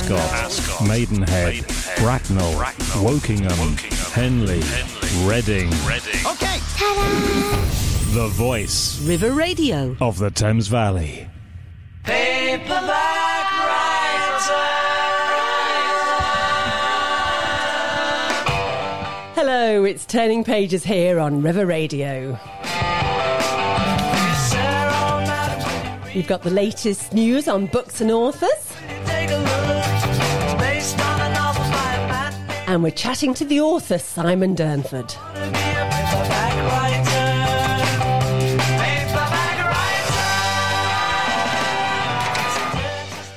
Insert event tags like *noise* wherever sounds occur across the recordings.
Ascot, Maidenhead, Bracknell, Wokingham, Henley, Reading. Okay. The voice River Radio. of the Thames Valley. Hello, it's Turning Pages here on River Radio. You've got the latest news on books and authors, and we're chatting to the author Simon Durnford.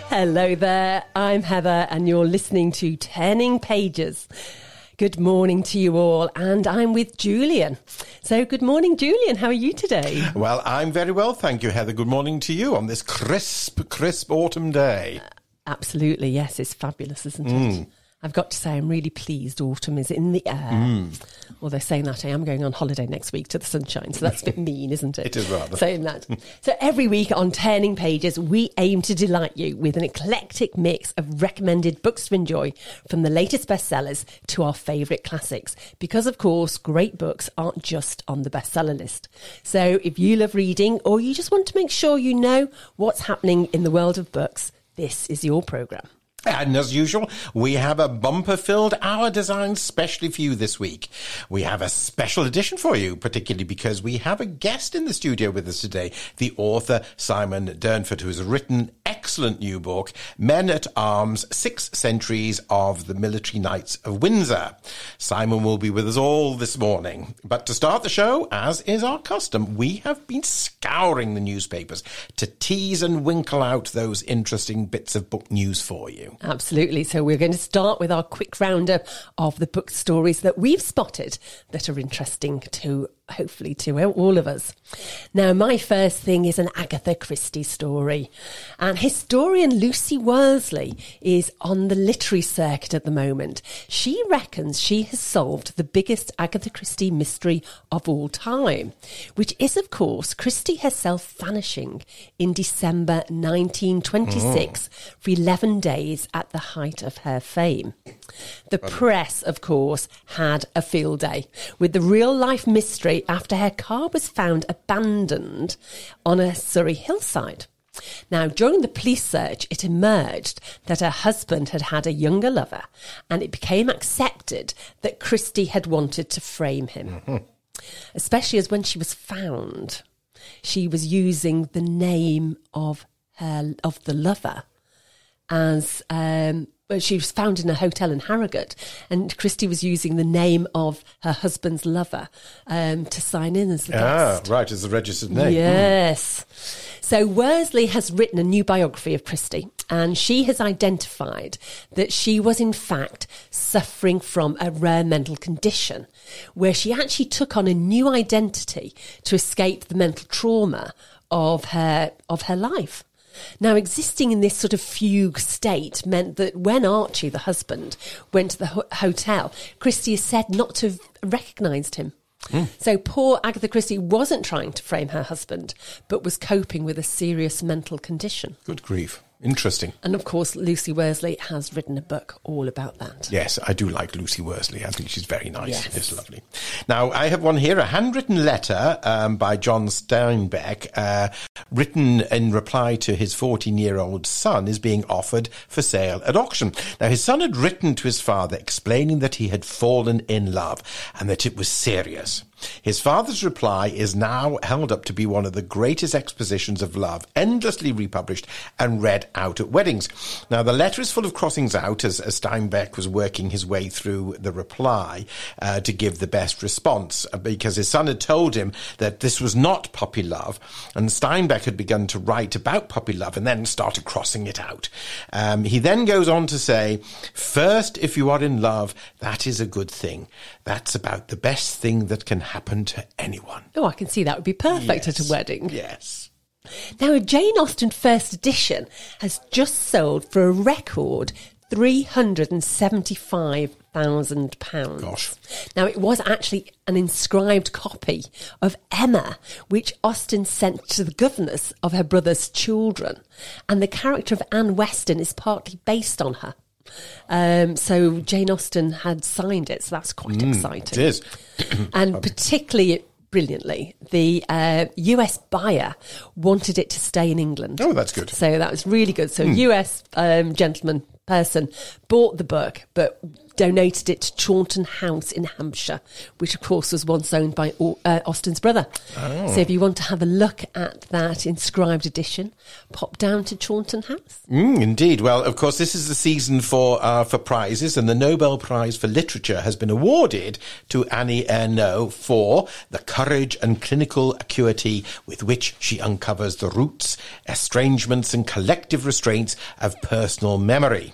Hello there, I'm Heather, and you're listening to Turning Pages. Good morning to you all, and I'm with Julian. So, good morning, Julian. How are you today? Well, I'm very well, thank you, Heather. Good morning to you on this crisp, crisp autumn day. Uh, absolutely, yes, it's fabulous, isn't it? Hmm. I've got to say, I'm really pleased autumn is in the air. Mm. Although saying that, I am going on holiday next week to the sunshine, so that's a bit *laughs* mean, isn't it? It is rather. Saying that. so every week on Turning Pages, we aim to delight you with an eclectic mix of recommended books to enjoy, from the latest bestsellers to our favourite classics. Because, of course, great books aren't just on the bestseller list. So if you love reading or you just want to make sure you know what's happening in the world of books, this is your programme. And as usual, we have a bumper filled hour designed specially for you this week. We have a special edition for you, particularly because we have a guest in the studio with us today, the author Simon Durnford, who has written excellent new book, Men at Alms, Six Centuries of the Military Knights of Windsor. Simon will be with us all this morning. But to start the show, as is our custom, we have been scouring the newspapers to tease and winkle out those interesting bits of book news for you. Absolutely. So we're going to start with our quick roundup of the book stories that we've spotted that are interesting to hopefully to all of us. Now, my first thing is an Agatha Christie story. And historian Lucy Worsley is on the literary circuit at the moment. She reckons she has solved the biggest Agatha Christie mystery of all time, which is, of course, Christie herself vanishing in December 1926 mm. for 11 days at the height of her fame. The press, of course, had a field day with the real life mystery after her car was found abandoned on a Surrey hillside. Now, during the police search, it emerged that her husband had had a younger lover, and it became accepted that Christie had wanted to frame him. Especially as when she was found, she was using the name of her of the lover as um, she was found in a hotel in Harrogate, and Christie was using the name of her husband's lover um, to sign in as the Ah, guest. right, as the registered name. Yes. So Worsley has written a new biography of Christie, and she has identified that she was in fact suffering from a rare mental condition, where she actually took on a new identity to escape the mental trauma of her of her life. Now, existing in this sort of fugue state meant that when Archie, the husband, went to the ho- hotel, Christie is said not to have recognised him. Hmm. So poor Agatha Christie wasn't trying to frame her husband, but was coping with a serious mental condition. Good grief. Interesting. And of course, Lucy Worsley has written a book all about that. Yes, I do like Lucy Worsley. I think she's very nice. Yes. It's lovely. Now, I have one here, a handwritten letter um, by John Steinbeck, uh, written in reply to his 14 year old son, is being offered for sale at auction. Now, his son had written to his father explaining that he had fallen in love and that it was serious. His father's reply is now held up to be one of the greatest expositions of love, endlessly republished and read out at weddings. Now, the letter is full of crossings out as, as Steinbeck was working his way through the reply uh, to give the best response uh, because his son had told him that this was not puppy love, and Steinbeck had begun to write about puppy love and then started crossing it out. Um, he then goes on to say, First, if you are in love, that is a good thing. That's about the best thing that can happen to anyone. Oh, I can see that would be perfect at a wedding. Yes. Now, a Jane Austen first edition has just sold for a record three hundred and seventy-five thousand pounds. Gosh. Now it was actually an inscribed copy of Emma, which Austen sent to the governess of her brother's children, and the character of Anne Weston is partly based on her. Um, so Jane Austen had signed it, so that's quite exciting. It is. *coughs* and particularly brilliantly, the uh, US buyer wanted it to stay in England. Oh, that's good. So that was really good. So US um, gentleman person bought the book, but donated it to Chawton House in Hampshire, which of course was once owned by uh, Austen's brother. So if you want to have a look at that inscribed edition, pop down to Chawton House. Mm, indeed. Well, of course, this is the season for uh, for prizes, and the Nobel Prize for Literature has been awarded to Annie Ernaux for the courage and clinical acuity with which she uncovers the roots, estrangements, and collective restraints of personal memory.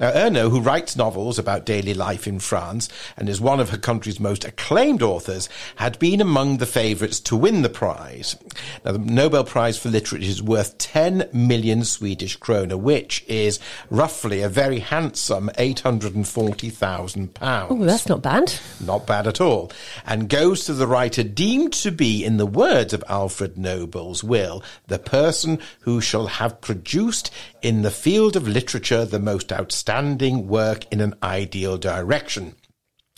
Now, Ernaux, who writes novels about daily life in France and is one of her country's most acclaimed authors, had been among the favourites to win the prize. Now, the Nobel Prize for Literature is worth 10 million Swedish krona, which is roughly a very handsome 840,000 pounds. Oh, that's not bad. Not bad at all. And goes to the writer deemed to be, in the words of Alfred Nobel's will, the person who shall have produced in the field of literature the most outstanding work in an ideal direction.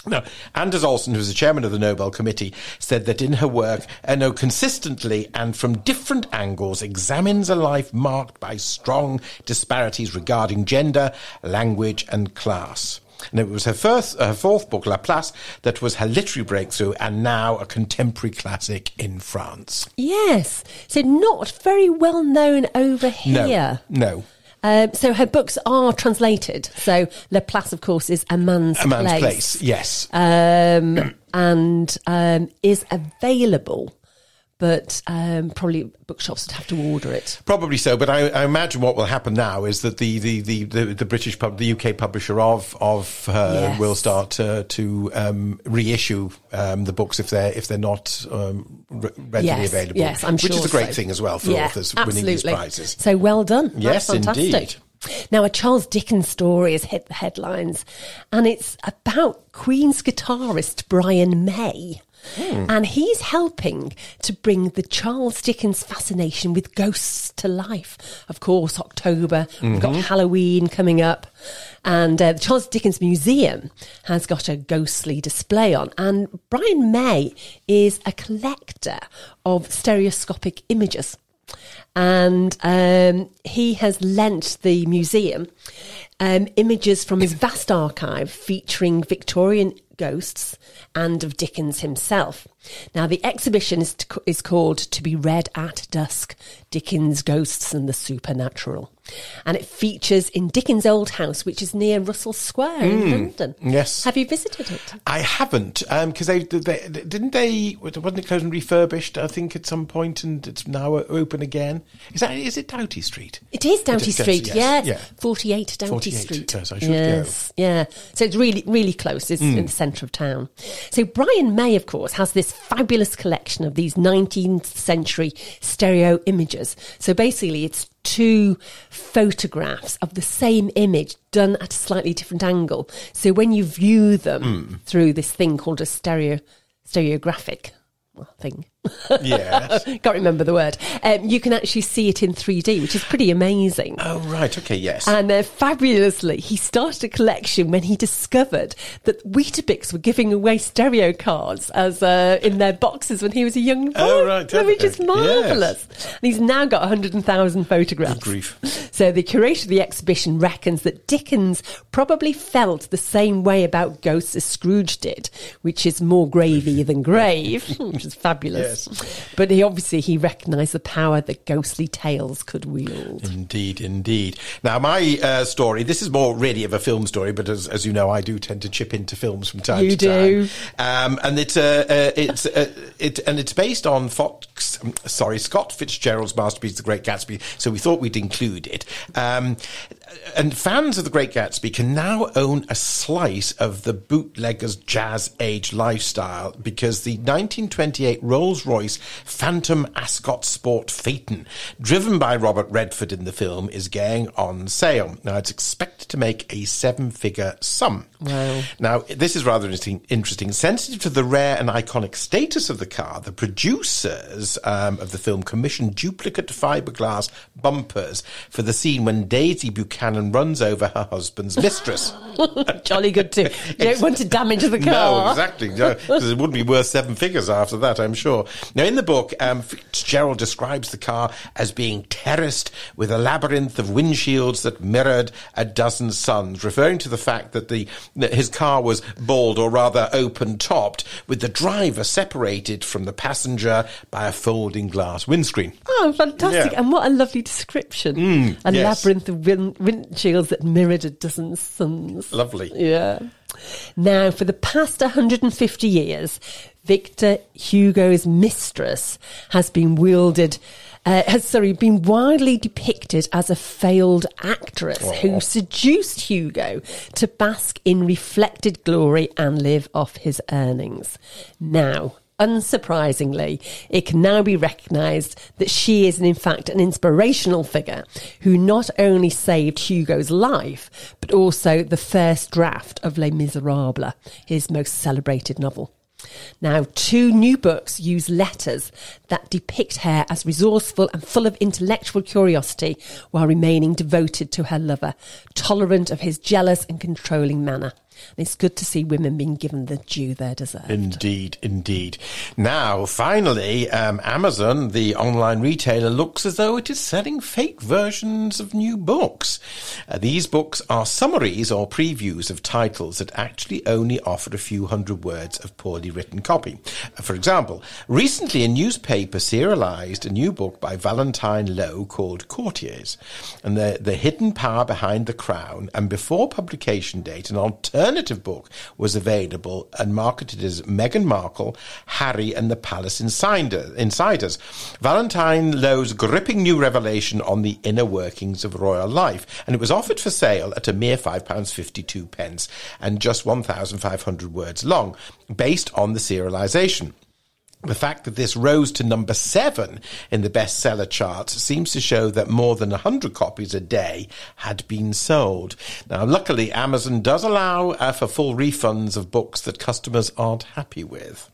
Now, Anders Olsson, who's the chairman of the Nobel Committee, said that in her work, uh, Ernaux consistently and from different angles examines a life marked by strong disparities regarding gender, language, and class. And it was her first, her fourth book, La Place, that was her literary breakthrough and now a contemporary classic in France. Yes. So not very well known over here. No, no. Um, so her books are translated. So Le Place, of course, is a man's, place. A man's place, place, yes. Um, *clears throat* and um, is available, but um, probably bookshops would have to order it. Probably so, but I, I imagine what will happen now is that the the, the, the, the British pub, the UK publisher of of her Yes. will start uh, to um, reissue um, the books if they're if they're not um, readily Yes, available. yes, I'm which sure is a great so. thing as well for Yeah, authors winning these prizes. So well done. That's Yes, fantastic. indeed. Now, a Charles Dickens story has hit the headlines, and it's about Queen's guitarist Brian May. Hmm. And he's helping to bring the Charles Dickens fascination with ghosts to life. Of course, October, we've got Mm-hmm. Halloween coming up, and uh, the Charles Dickens Museum has got a ghostly display on. And Brian May is a collector of stereoscopic images and um, he has lent the museum um, images from his vast archive featuring Victorian ghosts and of Dickens himself. Now, the exhibition is, to, is called To Be Read at Dusk Dickens, Ghosts and the Supernatural. And it features in Dickens' old house, which is near Russell Square in London. yes. Have you visited it? I haven't because they, they didn't they wasn't it closed and refurbished I think at some point and it's now open again. Is that is it Doughty Street? It is Doughty It is, Street, yes, yes. yeah. 48 Doughty 48, Street. yes, I should go. yeah. So it's really, really close. It's Hmm. in the centre of town. So Brian May, of course, has this fabulous collection of these 19th century stereo images. So basically, it's two photographs of the same image done at a slightly different angle. So when you view them Hmm. through this thing called a stereo stereographic thing. Yes. *laughs* Can't remember the word. Um, you can actually see it in 3D, which is pretty amazing. oh right, okay, yes. And uh, fabulously, he started a collection when he discovered that Weetabix were giving away stereo cards as uh, in their boxes when he was a young boy. Oh, right, which is yes. marvellous. And he's now got 100,000 photographs. Good grief. So the curator of the exhibition reckons that Dickens probably felt the same way about ghosts as Scrooge did, which is more gravy than grave, *laughs* which is fabulous. But he obviously he recognised the power that ghostly tales could wield. Indeed, indeed. Now, my uh, story, this is more really of a film story, but as, as you know, I do tend to chip into films from time You to do. time. Um, and it's, uh, uh, it's, uh, it, and it's based on Fox, sorry, Scott Fitzgerald's masterpiece, The Great Gatsby. So we thought we'd include it. Um, and fans of The Great Gatsby can now own a slice of the bootlegger's jazz age lifestyle because the 1928 Rolls Royce Phantom Ascot Sport Phaeton, driven by Robert Redford in the film, is going on sale. Now, it's expected to make a seven figure sum. Wow. Now, this is rather interesting. interesting. Sensitive to the rare and iconic status of the car, the producers um, of the film commissioned duplicate fiberglass bumpers for the scene when Daisy Buchanan runs over her husband's mistress. *laughs* Jolly good too. You don't want to damage the *laughs* car. No, exactly. Because it wouldn't be worth seven figures after that, I'm sure. Now, in the book, um, Fitzgerald describes the car as being terraced with a labyrinth of windshields that mirrored a dozen suns, referring to the fact that the that his car was bald or rather open topped, with the driver separated from the passenger by a folding glass windscreen. Oh, fantastic. Yeah. And what a lovely description. a yes. labyrinth of win- windshields that mirrored a dozen suns. Lovely. Yeah. Now, for the past 150 years, Victor Hugo's mistress has been wielded. Uh, has sorry been widely depicted as a failed actress who seduced Hugo to bask in reflected glory and live off his earnings. Now, unsurprisingly, it can now be recognised that she is, in fact, an inspirational figure who not only saved Hugo's life, but also the first draft of Les Miserables, his most celebrated novel. Now, two new books use letters that depict her as resourceful and full of intellectual curiosity while remaining devoted to her lover, tolerant of his jealous and controlling manner. And it's good to see women being given the due they deserve. Indeed, indeed. Now, finally, um, Amazon, the online retailer, looks as though it is selling fake versions of new books. Uh, these books are summaries or previews of titles that actually only offer a few hundred words of poorly written copy. Uh, for example, recently a newspaper serialized a new book by Valentine Low called Courtiers, and the, the hidden power behind the crown. And before publication date, an alternative book was available and marketed as Meghan Markle, Harry, and the Palace Insider, Insiders. Valentine Low's gripping new revelation on the inner workings of royal life, and it was offered for sale at a mere £5.52 pence and just 1,500 words long, based on the serialization. The fact that this rose to number seven in the bestseller charts seems to show that more than 100 copies a day had been sold. Now, luckily, Amazon does allow uh, for full refunds of books that customers aren't happy with.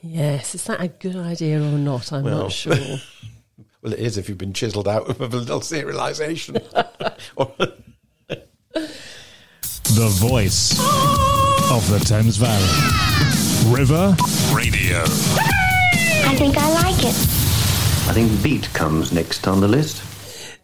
Yes, is that a good idea or not? I'm Well. not sure. *laughs* Well, it is if you've been chiseled out of a little serialization. *laughs* The voice of the Thames Valley. River Radio. I think I like it. I think Beat comes next on the list.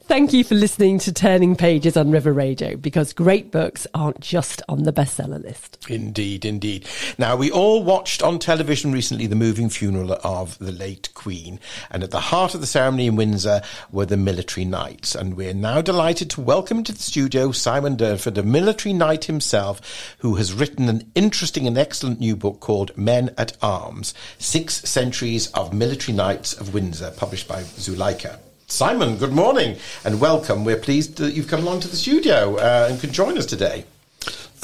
Thank you for listening to Turning Pages on River Radio because great books aren't just on the bestseller list. Indeed, indeed. Now, we all watched on television recently the moving funeral of the late Queen, and at the heart of the ceremony in Windsor were the military knights. And we're now delighted to welcome into the studio Simon Durnford, a military knight himself, who has written an interesting and excellent new book called Men at Alms Six Centuries of Military Knights of Windsor, published by Zuleika. Simon, good morning and welcome. We're pleased that you've come along to the studio uh, and can join us today.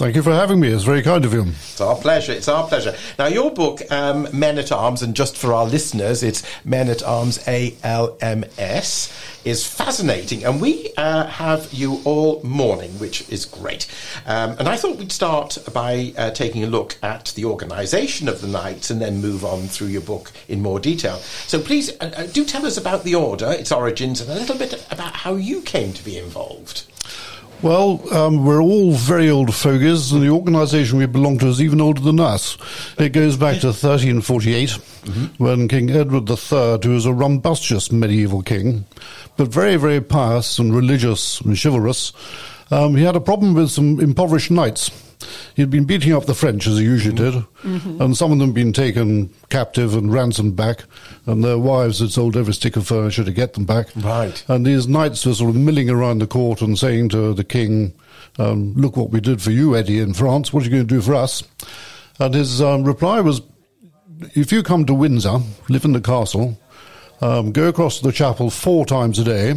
Thank you for having me. It's very kind of you. It's our pleasure. It's our pleasure. Now, your book, um, Men at Alms, and just for our listeners, it's Men at Alms A L M S, is fascinating. And we uh, have you all morning, which is great. Um, and I thought we'd start by uh, taking a look at the organisation of the Knights and then move on through your book in more detail. So please uh, uh, do tell us about the order, its origins, and a little bit about how you came to be involved. Well, um, we're all very old fogies, and the organisation we belong to is even older than us. It goes back to 1348, when King Edward III, who was a rumbustious medieval king, but very, very pious and religious and chivalrous, um, he had a problem with some impoverished knights. He'd been beating up the French, as he usually did, and some of them had been taken captive and ransomed back, and their wives had sold every stick of furniture to get them back. Right. And these knights were sort of milling around the court and saying to the king, um, Look what we did for you, Eddie, in France. What are you going to do for us? And his um, reply was, If you come to Windsor, live in the castle, Um, go across to the chapel four times a day,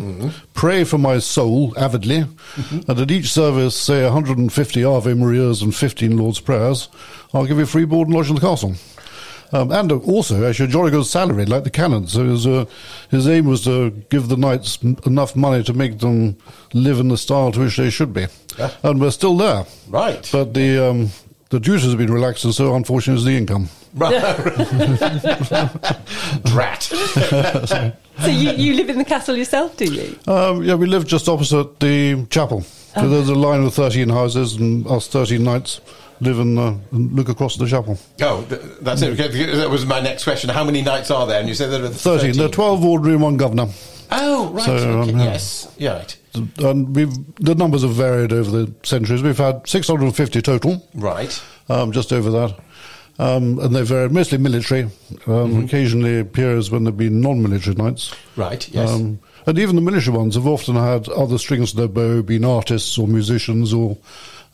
pray for my soul avidly, and at each service say 150 Ave Marias and 15 Lord's Prayers. I'll give you free board and lodge in the castle. Um, and also, actually, a jolly good salary, like the canons. So his, uh, his aim was to give the knights m- enough money to make them live in the style to which they should be. Yeah. And we're still there. Right. But the, um, the duties have been relaxed, and so unfortunately is the income. Drat. *laughs* So you, you live in the castle yourself, do you? Um, yeah, we live just opposite the chapel. So there's a line of 13 houses, and us 13 knights live in, uh, and look across the chapel. Oh, th- that's it. Okay, That was my next question. How many knights are there? And you said there are 13. 13. There are 12 ordinary and one governor. Oh, right. So, okay, um, yeah. Yes. Yeah, right. And we've, the numbers have varied over the centuries. We've had 650 total. Right. um, just over that. Um, and they vary mostly military, um, occasionally appears when there've been non-military knights. Right, yes. Um, and even the military ones have often had other strings to their bow, been artists or musicians or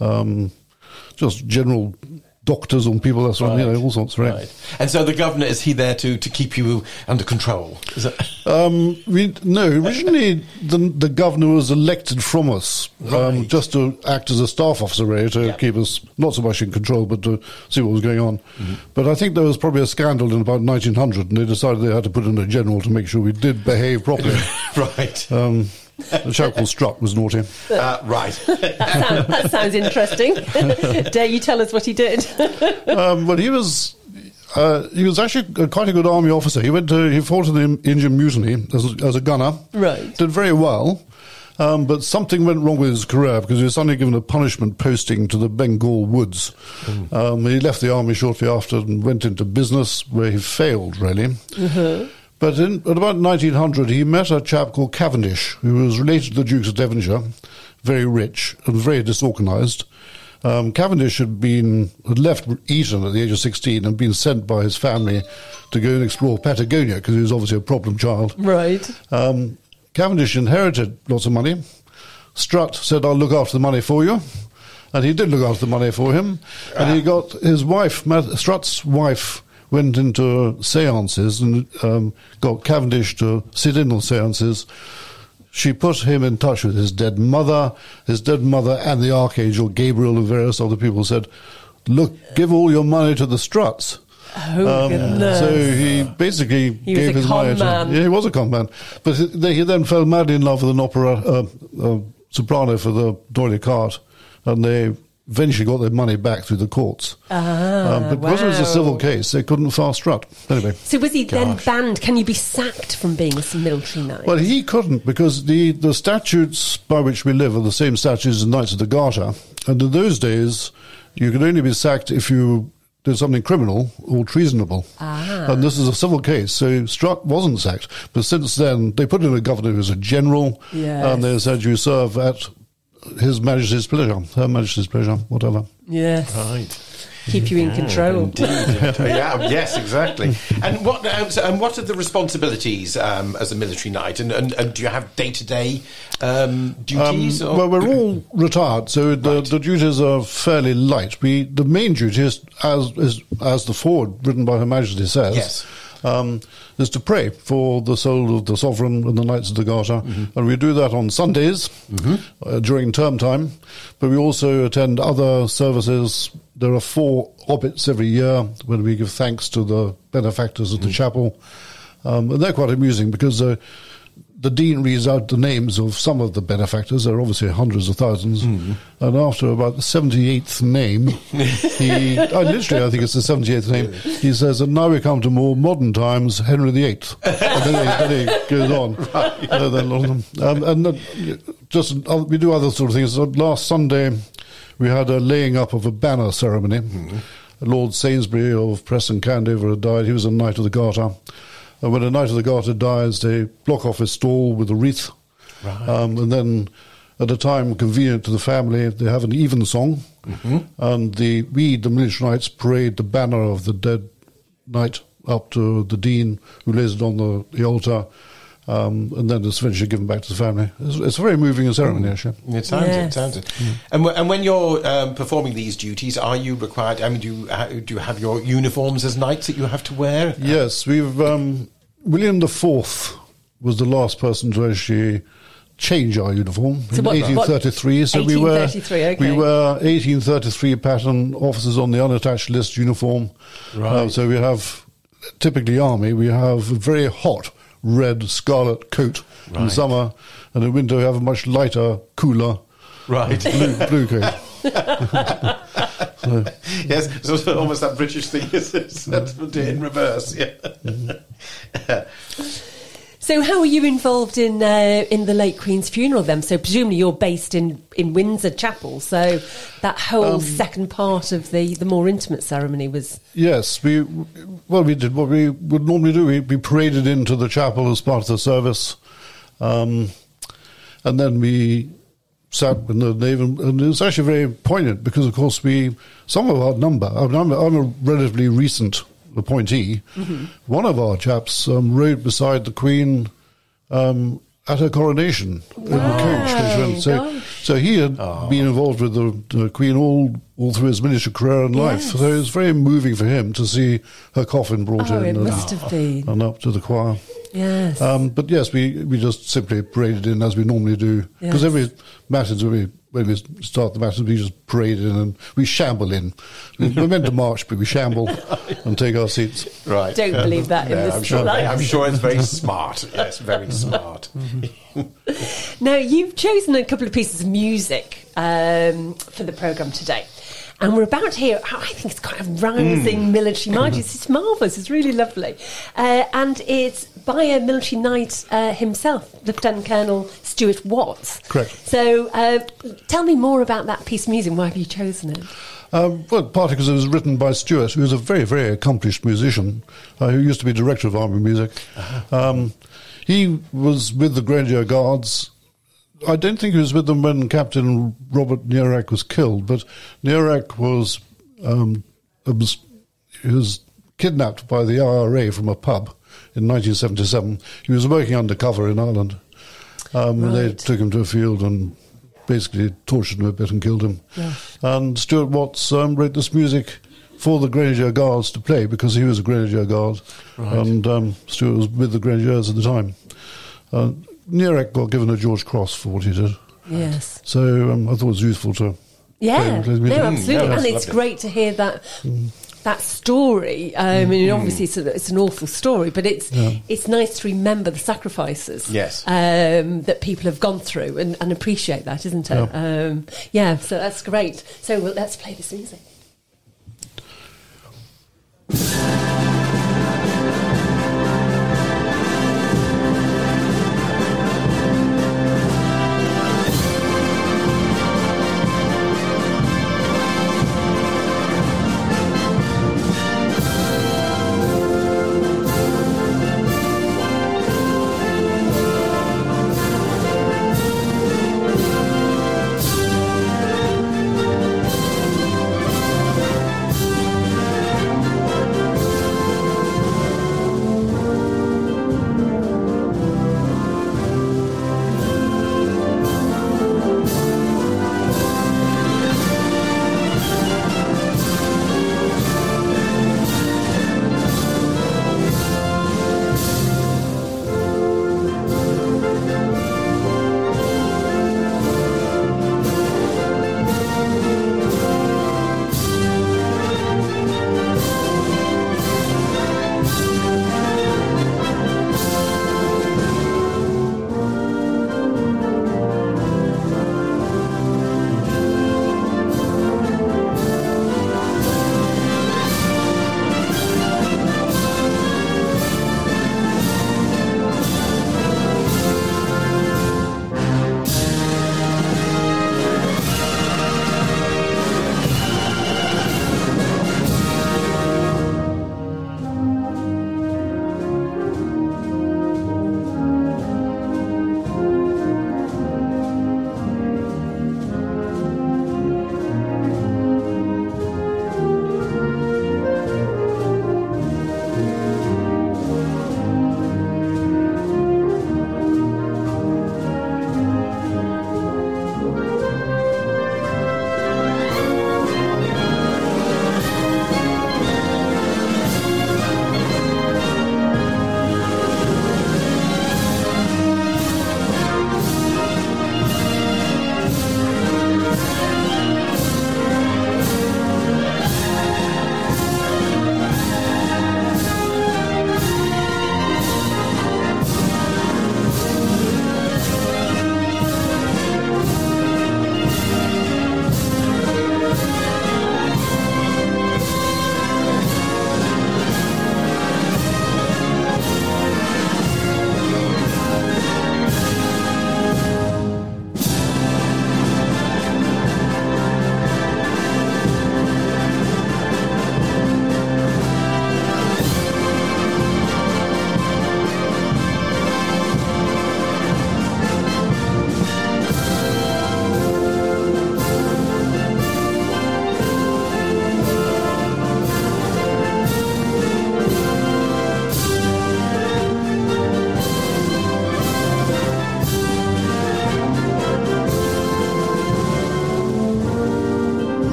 um, just general doctors or people that's right. you know, all sorts, right? Right. And so the governor, is he there to, to keep you under control? *laughs* Um, we, no, originally the, the governor was elected from us um, just to act as a staff officer, really, to Yeah. keep us not so much in control, but to see what was going on. Mm-hmm. But I think there was probably a scandal in about 1900, and they decided they had to put in a general to make sure we did behave properly. *laughs* right. um, the chap called Strutt was naughty. Uh, right. That, *laughs* sound, that sounds interesting. *laughs* Dare you tell us what he did? um, but he was. Uh, he was actually a- quite a good army officer. He went to, he fought in the Indian Mutiny as, a- as a gunner. Right. Did very well. Um, but something went wrong with his career because he was suddenly given a punishment posting to the Bengal woods. Um, he left the army shortly after and went into business where he failed, really. But in, at about 1900, he met a chap called Cavendish, who was related to the Dukes of Devonshire, very rich and very disorganized. Um, Cavendish had been had left Eton at the age of 16 and been sent by his family to go and explore Patagonia because he was obviously a problem child. right. Um, Cavendish inherited lots of money. Strutt said, I'll look after the money for you. And he did look after the money for him. And he got his wife, Strutt's wife, went into seances and um, got Cavendish to sit in on seances. She put him in touch with his dead mother, his dead mother, and the Archangel Gabriel and various other people said, Look, give all your money to the Strutts. Oh, goodness. Um, So he basically He was gave a his con money to. man. Yeah, he was a con man. But he, he then fell madly in love with an opera uh, uh, soprano for the D'Oyly Carte, and they eventually got their money back through the courts. Ah, um, but because it was a civil case, they couldn't fast strut. Anyway. So was he then banned? Can you be sacked from being a military knight? Well, he couldn't because the, the statutes by which we live are the same statutes as Knights of the Garter. And in those days, you could only be sacked if you did something criminal or treasonable. Ah. And this is a civil case, so Strutt wasn't sacked. But since then, they put in a governor who's a general, Yes. and they said you serve at His Majesty's pleasure, Her Majesty's pleasure, whatever. yes. Right. Keep you in control. *laughs* Yeah, yes, exactly. And what um, so, and what are the responsibilities um, as a military knight? And, and, and do you have day to day duties? or- Well, we're all *clears throat* retired, so the, Right. the duties are fairly light. We the main duty is, as is, as the forward written by Her Majesty says, Yes. Is to pray for the soul of the sovereign and the Knights of the Garter, and we do that on Sundays uh, during term time. But we also attend other services. There are four obits every year when we give thanks to the benefactors of the chapel, um, and they're quite amusing because. Uh, the dean reads out the names of some of the benefactors. There are obviously hundreds of 1000s And after about the 78th name, he, *laughs* uh, literally, I think it's the 78th name, he says, and now we come to more modern times, Henry VIII. *laughs* and then he, then he goes on. Uh, then, um, and just, uh, we do other sort of things. So last Sunday, we had a laying up of a banner ceremony. Lord Sainsbury of Preston Candover had died. He was a Knight of the Garter. And when a Knight of the Garter dies, they block off his stall with a wreath. Um, and then, at a time convenient to the family, they have an even song. And the, we, the military knights, parade the banner of the dead knight up to the dean, who lays it on the, the altar. Um, and then it's eventually given back to the family. It's, it's a very moving ceremony, actually. It sounds it. Yes. Sounds it. And, w- and when you're um, performing these duties, are you required? I mean, do you ha- do you have your uniforms as knights that you have to wear? Yes, we've um, William the Fourth was the last person to actually change our uniform So in what- 1833. so we were 1833, okay. we were 1833 pattern officers on the unattached list uniform. Right. Uh, so we have typically army. We have very hot red scarlet coat in summer, and in winter we have a much lighter, cooler Right. blue, blue coat. *laughs* yes, so it's almost that British thing is is in reverse. Yeah. Mm-hmm. *laughs* So, how were you involved in uh, in the late Queen's funeral then? So, presumably you're based in, in Windsor Chapel. So, that whole Um, second part of the, the more intimate ceremony was Yes, we well we did what we would normally do. We, we paraded into the chapel as part of the service, um, and then we sat in the nave, and, and it was actually very poignant because, of course, we some of our number. I mean, I'm, a, I'm a relatively recent appointee. One of our chaps um, rode beside the Queen. Um, at her coronation in the coach, which went, so so he had been involved with the, the Queen all all through his minister career and life. Yes. So it was very moving for him to see her coffin brought Oh, in it and, must have been. and up to the choir. yes. Um, but yes, we, we just simply paraded in as we normally do. Because Yes. every matins, when we, when we start the matins, we just parade in and we shamble in. We're meant to march, but we shamble *laughs* and take our seats. Right. Don't believe that in No, this I'm sure, life. I'm sure it's very smart. Yes, very smart. *laughs* Now, you've chosen a couple of pieces of music um, for the programme today. And we're about to hear, I think it's quite a rousing Hmm. military march. *laughs* It's, it's marvellous, it's really lovely. Uh, and it's by a military knight uh, himself, Lieutenant Colonel Stuart Watts. Correct. So uh, tell me more about that piece of music. Why have you chosen it? Um, well, partly because it was written by Stuart, who was a very, very accomplished musician, uh, who used to be director of army music. Um, he was with the Grenadier Guards. I don't think he was with them when Captain Robert Nairac was killed, but Nairac was, um, abs- he was kidnapped by the IRA from a pub in 1977. He was working undercover in Ireland. Um, They took him to a field and basically tortured him a bit and killed him. And Stuart Watts um, wrote this music for the Grenadier Guards to play because he was a Grenadier Guard, and um, Stuart was with the Grenadiers at the time. Uh, Nairac got given a George Cross for what he did, Yes. so um, I thought it was useful to. Yeah, play- play no, absolutely, no, and it's lovely. great to hear that that story. Um, I mean, obviously, it's, a, it's an awful story, but it's it's nice to remember the sacrifices. Yes. um, that people have gone through and, and appreciate that, isn't it? Um, yeah, so that's great. So well, let's play this music.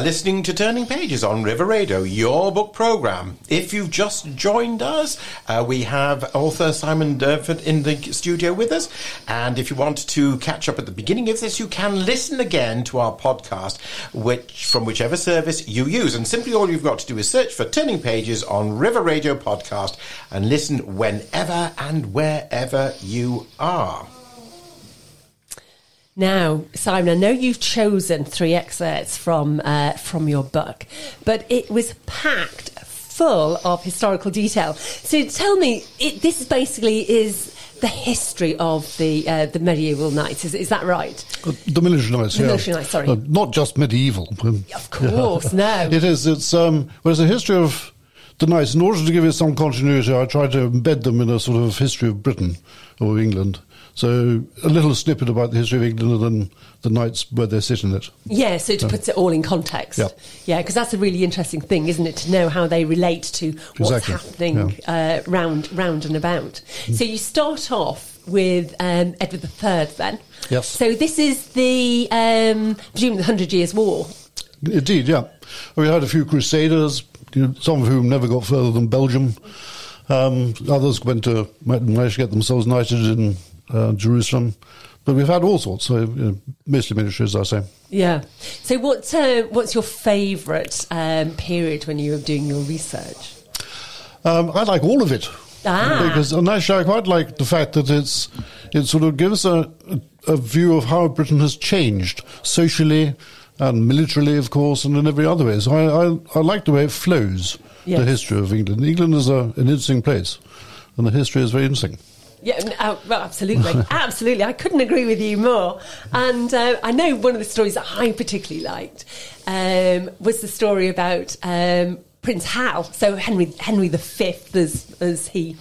Are listening to Turning Pages on River Radio, your book program. If you've just joined us, uh, we have author Simon Durnford in the studio with us. And if you want to catch up at the beginning of this, you can listen again to our podcast, which from whichever service you use. And simply all you've got to do is search for Turning Pages on River Radio Podcast and listen whenever and wherever you are. Now, Simon, I know you've chosen three excerpts from uh, from your book, but it was packed full of historical detail. So tell me, it, this basically is the history of the uh, the medieval knights. Is, is that right? Uh, the military knights, The yeah. military knights, sorry. Uh, not just medieval. Of course, *laughs* no. It is. It's um. Well, it's a history of the knights. In order to give it some continuity, I tried to embed them in a sort of history of Britain or England. So a little snippet about the history of England and the knights where they sit in it. Yeah, so to put it all in context. Yeah. Yeah, because that's a really interesting thing, isn't it? To know how they relate to what's Exactly, happening uh, round, round and about. So you start off with um, Edward III then. Yes. So this is the, um, presumably the Hundred Years' War. Indeed, yeah. We had a few crusaders, you know, some of whom never got further than Belgium. Um, others went to managed to get themselves knighted in uh, Jerusalem. But we've had all sorts, so you know, mostly military, as I say. Yeah. So what, uh, what's your favourite um, period when you were doing your research? Um, I like all of it. Ah. Because and actually, I quite like the fact that it's it sort of gives a, a view of how Britain has changed socially and militarily, of course, and in every other way. So I, I, I like the way it flows, Yes. the history of England. England is a, an interesting place, and the history is very interesting. Yeah, uh, well, absolutely, *laughs* absolutely. I couldn't agree with you more. And uh, I know one of the stories that I particularly liked um, was the story about um, Prince Hal. So Henry Henry V, as as he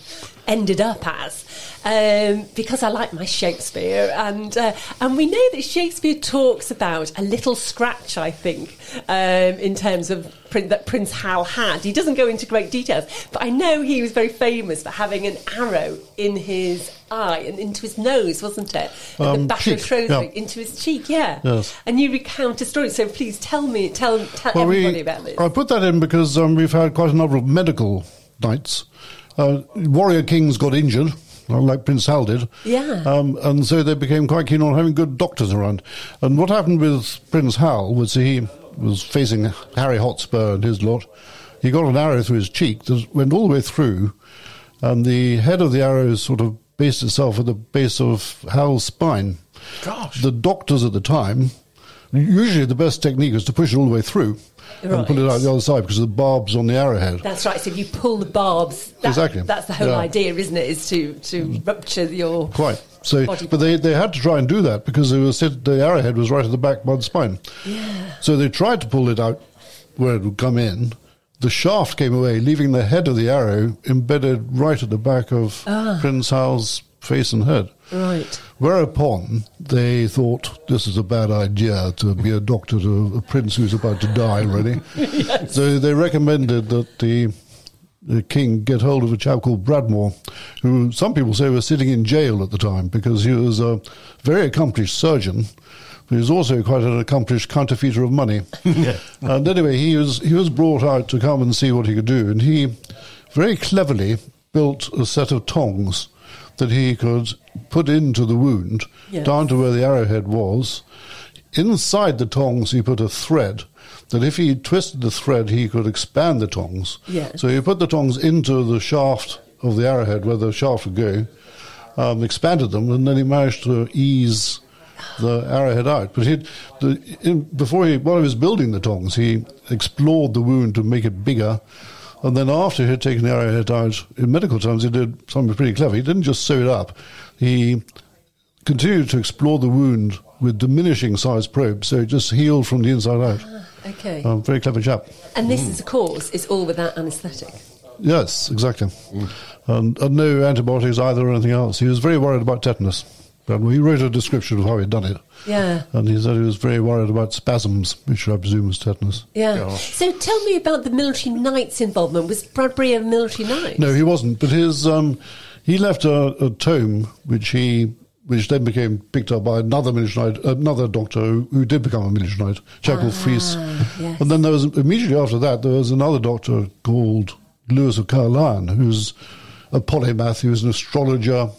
ended up as, um, because I like my Shakespeare, and uh, and we know that Shakespeare talks about a little scratch. I think um, in terms of Prin- that Prince Hal had. He doesn't go into great details, but I know he was very famous for having an arrow in his eye and into his nose, wasn't it? At the Um, back cheek, of Shrewsbury, yeah. into his cheek, yeah. Yes. And you recount a story, so please tell me, tell, tell Well, everybody we, about this. I put that in because um, we've had quite a number of medical knights. Uh, warrior kings got injured, like Prince Hal did. Yeah. Um, and so they became quite keen on having good doctors around. And what happened with Prince Hal was he was facing Harry Hotspur and his lot. He got an arrow through his cheek that went all the way through, and the head of the arrow sort of based itself at the base of Hal's spine. Gosh. The doctors at the time, usually the best technique is to push it all the way through and pull it out the other side because of the barbs on the arrowhead. That's right. So if you pull the barbs, that, Exactly. That's the whole Yeah. idea, isn't it? Is to to mm. rupture your Quite. So, body but they, they had to try and do that because they were said the arrowhead was right at the back by the spine. Yeah. So they tried to pull it out where it would come in. The shaft came away, leaving the head of the arrow embedded right at the back of ah. Prince Hal's face and head. Right. Whereupon they thought this is a bad idea to be a doctor to a prince who's about to die already. *laughs* So they recommended that the, the king get hold of a chap called Bradmore, who some people say was sitting in jail at the time because he was a very accomplished surgeon. But he was also quite an accomplished counterfeiter of money. *laughs* and anyway, he was he was brought out to come and see what he could do, and he very cleverly built a set of tongs that he could put into the wound Yes. down to where the arrowhead was. Inside the tongs, he put a thread that if he twisted the thread, he could expand the tongs. Yes. So he put the tongs into the shaft of the arrowhead where the shaft would go, um, expanded them, and then he managed to ease the arrowhead out. But he'd, the, in, before he, while he was building the tongs, he explored the wound to make it bigger. And then after he had taken the arrowhead out, in medical terms, he did something pretty clever. He didn't just sew it up. He continued to explore the wound with diminishing size probes, so it just healed from the inside out. Okay. Um, very clever chap. and this is, of course, is all without anaesthetic. Yes, exactly. And, and no antibiotics either or anything else. He was very worried about tetanus. And he wrote a description of how he'd done it. Yeah. And he said he was very worried about spasms, which I presume was tetanus. Yeah. So tell me about the military knights' involvement. Was Bradbury a military knight? No, he wasn't. But his um, he left a, a tome which he which then became picked up by another military knight, another doctor who, who did become a military knight, chap called Fries. yes. And then there was immediately after that there was another doctor called Lewis of Caerleon, who's a polymath, he was an astrologer,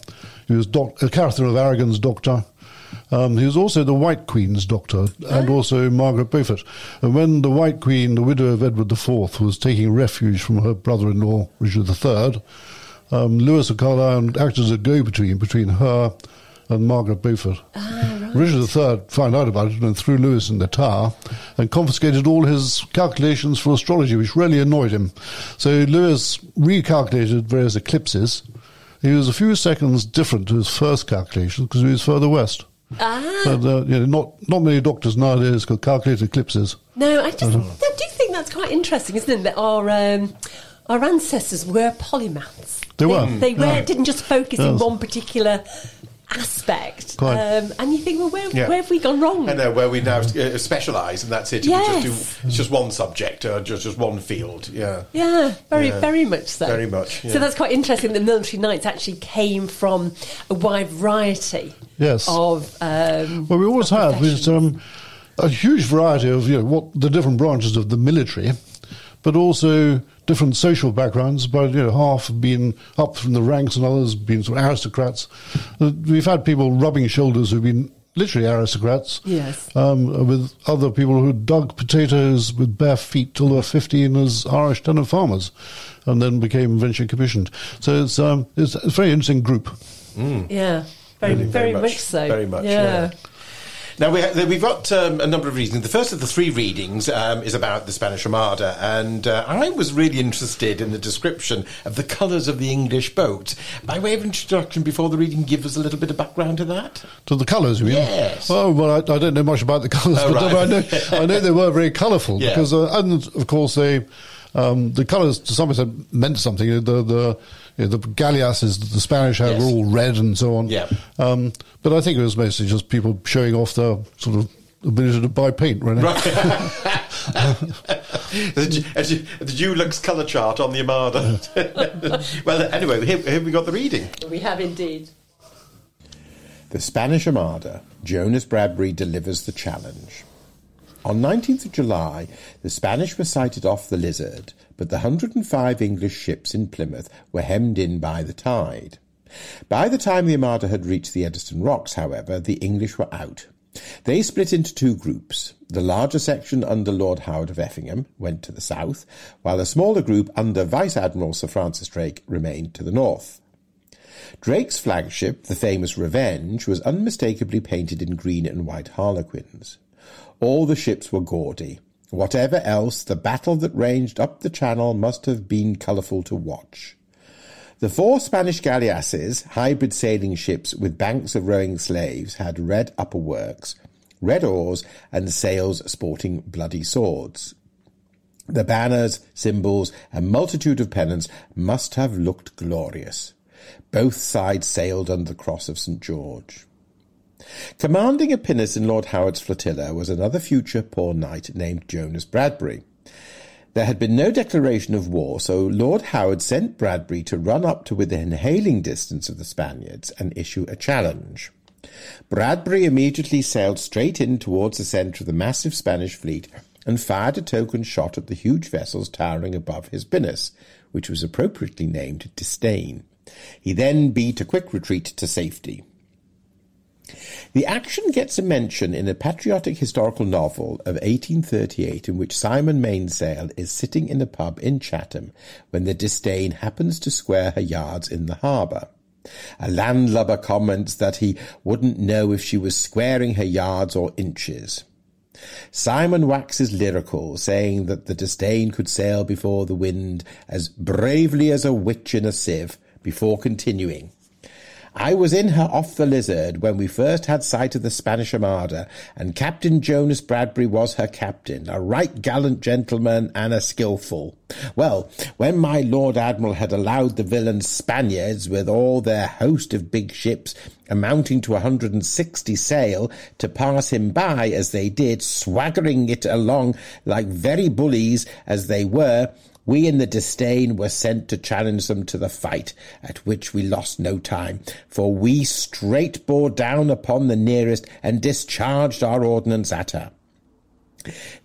he was doc- uh, Catherine of Aragon's doctor. Um, he was also the White Queen's doctor and also Margaret Beaufort. And when the White Queen, the widow of Edward IV, was taking refuge from her brother-in-law Richard III, um, Lewis of Caerleon acted as a go-between between her and Margaret Beaufort. Richard III found out about it and threw Lewis in the tower and confiscated all his calculations for astrology, which really annoyed him. So Lewis recalculated various eclipses. He was a few seconds different to his first calculation because he was further west. Ah. But, uh, you know, not, not many doctors nowadays could calculate eclipses. No, I just I do think that's quite interesting, isn't it? That our um, our ancestors were polymaths. They were. They were Yeah. didn't just focus in one particular aspect. Um, and you think, well, where, Yeah. where have we gone wrong? I know where we now uh, specialise, and that's it. We Yes. just do, it's just one subject or just just one field. Yeah. Yeah, very, Yeah. very much so. Very much, yeah. So that's quite interesting. The military knights actually came from a wide variety Yes. of. Um, Well, we always have is um, a huge variety of you know what the different branches of the military, but also different social backgrounds. But you know, half have been up from the ranks, and others have been sort of aristocrats. Uh, We've had people rubbing shoulders who've been literally aristocrats. Yes. Um, with other people who dug potatoes with bare feet till they were 15 as Irish tenant farmers, and then became eventually commissioned. So it's um, it's a very interesting group. yeah, very, Really, very, much, so. Very much. Yeah. Now we ha- we've got um, a number of readings. The first of the three readings um, is about the Spanish Armada, and uh, I was really interested in the description of the colours of the English boat. By way of introduction, before the reading, give us a little bit of background to that. To the colours, you mean? Yes. Oh well, I, I don't know much about the colours, Oh, but right. I know I know they were very colourful Yeah. because, uh, and of course they. Um, the colours, to some extent, meant something. The the you know, the galleasses that the Spanish had Yes. were all red and so on. Yeah. Um, but I think it was mostly just people showing off their sort of ability to buy paint, really. the, the, the Dulux colour chart on the Armada. *laughs* well, anyway, here, here we got the reading. We have indeed. The Spanish Armada, Jonas Bradbury delivers the challenge. On 19th of July, the Spanish were sighted off the Lizard, but the 105 English ships in Plymouth were hemmed in by the tide. By the time the Armada had reached the Eddystone Rocks, however, the English were out. They split into two groups. The larger section under Lord Howard of Effingham went to the south, while the smaller group under Vice Admiral Sir Francis Drake remained to the north. Drake's flagship, the famous Revenge, was unmistakably painted in green and white harlequins. All the ships were gaudy. Whatever else, the battle that ranged up the channel must have been colourful to watch. The four Spanish galleasses, hybrid sailing ships with banks of rowing slaves, had red upper works, red oars, and sails sporting bloody swords. The banners, symbols, and multitude of pennants must have looked glorious. Both sides sailed under the cross of St. George. Commanding a pinnace in Lord Howard's flotilla was another future poor knight named Jonas Bradbury. There had been no declaration of war, so Lord Howard sent Bradbury to run up to within hailing distance of the Spaniards and issue a challenge. Bradbury immediately sailed straight in towards the centre of the massive Spanish fleet and fired a token shot at the huge vessels towering above his pinnace, which was appropriately named Disdain. He then beat a quick retreat to safety. The action gets a mention in a patriotic historical novel of 1838 in which Simon Mainsail is sitting in a pub in Chatham when the Disdain happens to square her yards in the harbour. A landlubber comments that he wouldn't know if she was squaring her yards or inches. Simon waxes lyrical, saying that the Disdain could sail before the wind as bravely as a witch in a sieve, before continuing. I was in her off the Lizard when we first had sight of the Spanish Armada, and Captain Jonas Bradbury was her captain, a right gallant gentleman and a skilful. Well, when my Lord Admiral had allowed the villain Spaniards, with all their host of big ships, amounting to a hundred and sixty sail, to pass him by as they did, swaggering it along like very bullies as they were, We in the disdain were sent to challenge them to the fight, at which we lost no time, for we straight bore down upon the nearest and discharged our ordnance at her.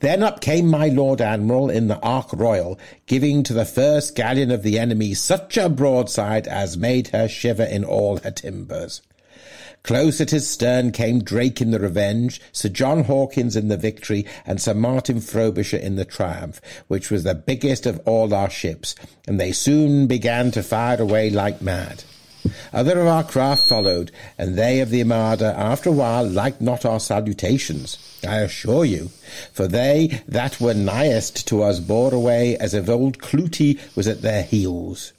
Then up came my Lord Admiral in the Ark Royal, giving to the first galleon of the enemy such a broadside as made her shiver in all her timbers. Close at his stern came Drake in the Revenge, Sir John Hawkins in the Victory, and Sir Martin Frobisher in the Triumph, which was the biggest of all our ships, and they soon began to fire away like mad. Other of our craft followed, and they of the Armada after a while liked not our salutations, I assure you, for they that were nighest to us bore away as if old Clootie was at their heels.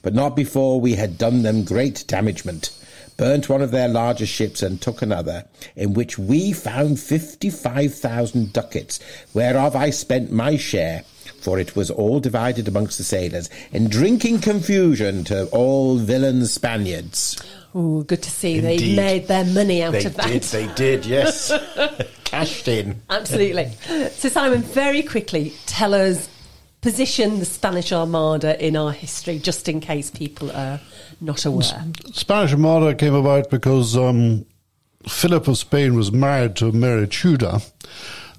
But not before we had done them great damagement burnt one of their larger ships and took another, in which we found fifty-five thousand ducats, whereof I spent my share, for it was all divided amongst the sailors, in drinking confusion to all villain Spaniards. Oh, good to see they made their money out They of that. They did, they did, yes. *laughs* Cashed in. Absolutely. So, Simon, very quickly, tell us position the Spanish Armada in our history, just in case people are not aware. Spanish Armada came about because um, Philip of Spain was married to Mary Tudor.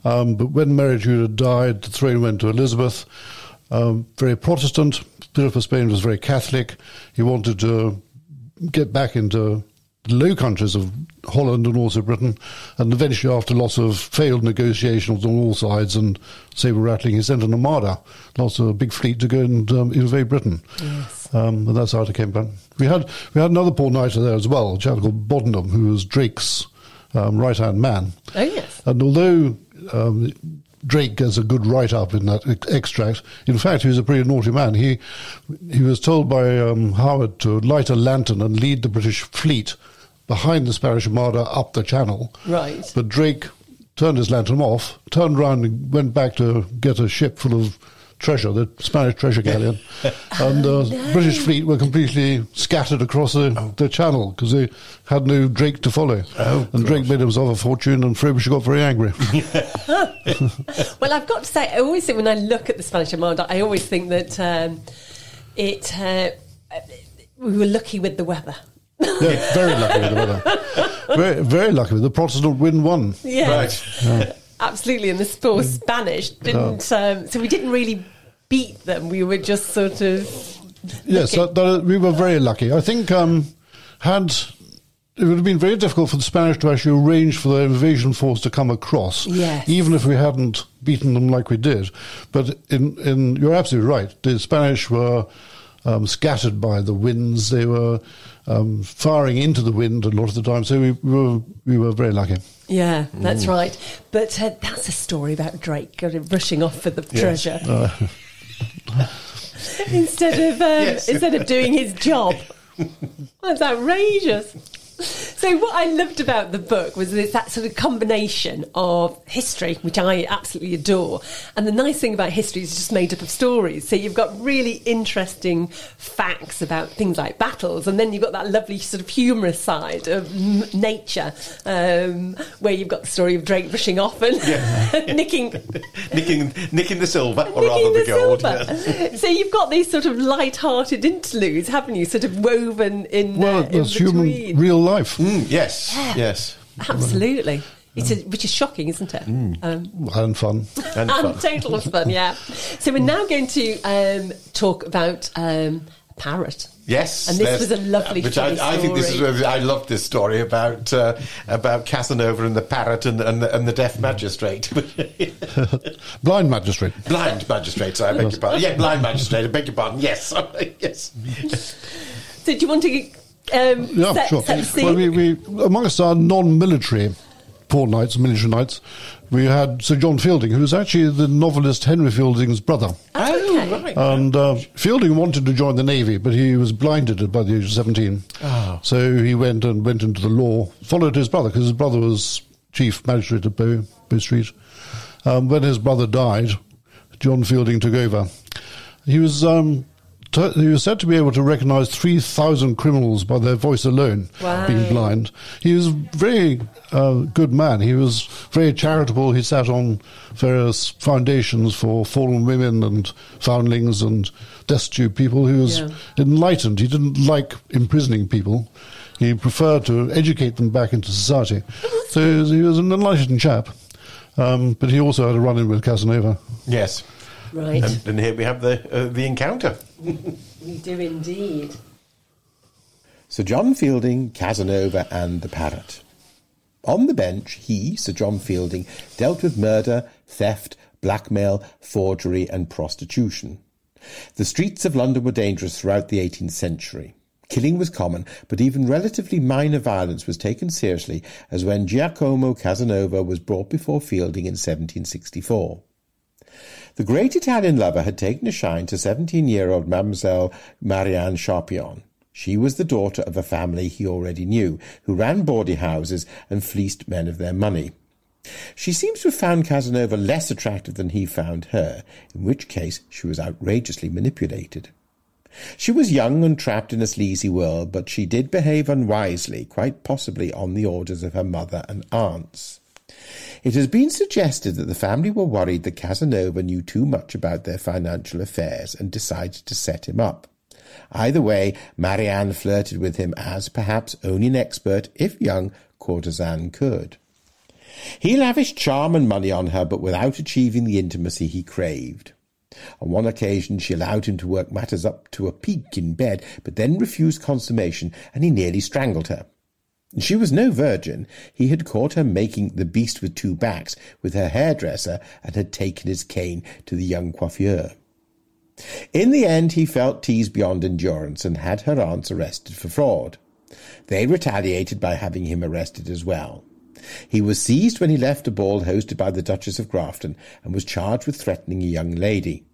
Um, but when Mary Tudor died, the throne went to Elizabeth. Um, very Protestant. Philip of Spain was very Catholic. He wanted to get back into Low Countries of Holland and also Britain. And eventually, after lots of failed negotiations on all sides and saber rattling, he sent an armada, lots of a big fleet to go and um, invade Britain. Yes. Um, and that's how it came about. We had we had another poor Knighter there as well, a chap called Boddenham, who was Drake's um, right hand man. Oh, yes. And although um, Drake gets a good write up in that ex- extract, in fact, he was a pretty naughty man. He he was told by um, Howard to light a lantern and lead the British fleet behind the Spanish Armada up the channel. Right. But Drake turned his lantern off, turned round and went back to get a ship full of treasure, the Spanish treasure galleon. *laughs* and the British fleet were completely scattered across the, the channel because they had no Drake to follow. and Drake made himself a fortune and Frobisher got very angry. *laughs* *laughs* Well, I've got to say, I always think when I look at the Spanish Armada, I always think that um, it. Uh, we were lucky with the weather. Yeah, very lucky with the weather. Very, very lucky with the Protestant win one. Yeah, Right. absolutely. And the was Spanish didn't, um, so we didn't really beat them. We were just sort of. Yes, that, that, we were very lucky. I think um, had it would have been very difficult for the Spanish to actually arrange for the invasion force to come across, Yes. even if we hadn't beaten them like we did. But in, in you're absolutely right. The Spanish were um, scattered by the winds. They were um, firing into the wind a lot of the time. So we, we were we were very lucky. Yeah, Mm. that's right. But uh, that's a story about Drake rushing off for the treasure instead of um, Yes. instead of doing his job. *laughs* That's outrageous. *laughs* So what I loved about the book was it's that sort of combination of history, which I absolutely adore, and the nice thing about history is it's just made up of stories. So you've got really interesting facts about things like battles, and then you've got that lovely sort of humorous side of m- nature, um, where you've got the story of Drake rushing off and *laughs* nicking *laughs* nicking, nicking the silver, or rather the, gold. silver. yes. so you've got these sort of light-hearted interludes, haven't you? Sort of woven in. Well, uh, in that's human between. real life Mm, yes, yes. Absolutely. It's a, which is shocking, isn't it? Um, and fun. And and fun. total fun, yeah. So we're now going to um, talk about um, a parrot. Yes, And this was a lovely Which funny I, I think this is. where- I love this story about uh, about Casanova and the parrot and, and, the, and the deaf magistrate, *laughs* Blind magistrate. blind magistrate. Sorry, I beg your pardon. Yeah, blind magistrate. I beg your pardon. Yes, *laughs* yes. So do you want to um, Yeah, set, sure. set? Well, we, we, amongst our non-military poor knights, military knights, we had Sir John Fielding, who was actually the novelist Henry Fielding's brother. Oh, okay. right. And uh, Fielding wanted to join the navy, but he was blinded by the age of seventeen. Oh. So he went and went into the law, followed his brother because his brother was chief magistrate at Bow, Bow Street. Um, when his brother died, John Fielding took over. He was um, t- he was said to be able to recognise three thousand criminals by their voice alone, Wow. being blind. He was a very uh, good man. He was very charitable. He sat on various foundations for fallen women and foundlings and destitute people. He was Yeah. enlightened. He didn't like imprisoning people. He preferred to educate them back into society. So he was, he was an enlightened chap. Um, but he also had a run in with Casanova. Yes. Right. And, and here we have the uh, the encounter. we do indeed. Sir John Fielding, Casanova, and the Parrot. On the bench, he, Sir John Fielding, dealt with murder, theft, blackmail, forgery, and prostitution. The streets of London were dangerous throughout the 18th century. Killing was common, but even relatively minor violence was taken seriously, as when Giacomo Casanova was brought before Fielding in 1764. The great Italian lover had taken a shine to 17-year-old Mademoiselle Marianne Charpion. She was the daughter of a family he already knew, who ran bawdy houses and fleeced men of their money. She seems to have found Casanova less attractive than he found her, in which case she was outrageously manipulated. She was young and trapped in a sleazy world, but she did behave unwisely, quite possibly on the orders of her mother and aunts. It has been suggested that the family were worried that Casanova knew too much about their financial affairs and decided to set him up. Either way, Marianne flirted with him as perhaps only an expert, if young, courtesan could. He lavished charm and money on her, but without achieving the intimacy he craved. On one occasion, she allowed him to work matters up to a peak in bed, but then refused consummation, and he nearly strangled her. She was no virgin. He had caught her making the beast with two backs with her hairdresser and had taken his cane to the young coiffeur. In the end, he felt teased beyond endurance and had her aunts arrested for fraud. They retaliated by having him arrested as well. He was seized when he left a ball hosted by the Duchess of Grafton and was charged with threatening a young lady.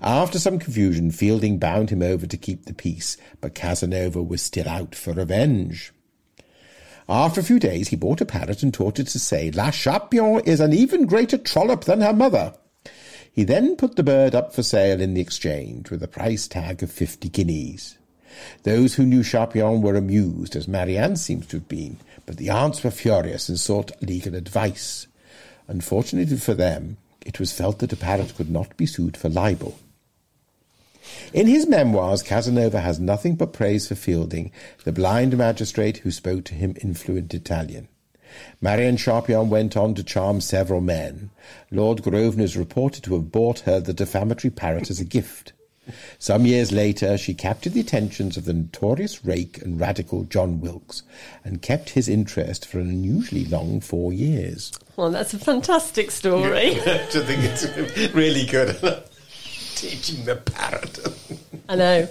After some confusion, Fielding bound him over to keep the peace, but Casanova was still out for revenge. After a few days, he bought a parrot and taught it to say, La Chapion is an even greater trollop than her mother. He then put the bird up for sale in the exchange with a price tag of fifty guineas. Those who knew Chapion were amused, as Marianne seems to have been, but the aunts were furious and sought legal advice. Unfortunately for them, it was felt that a parrot could not be sued for libel. In his memoirs, Casanova has nothing but praise for Fielding, the blind magistrate who spoke to him in fluent Italian. Marianne Charpion went on to charm several men. Lord Grosvenor is reported to have bought her the defamatory parrot as a gift. Some years later, she captured the attentions of the notorious rake and radical John Wilkes and kept his interest for an unusually long four years. Well, that's a fantastic story. I *laughs* think it's really good. *laughs* Teaching the parrot. I know.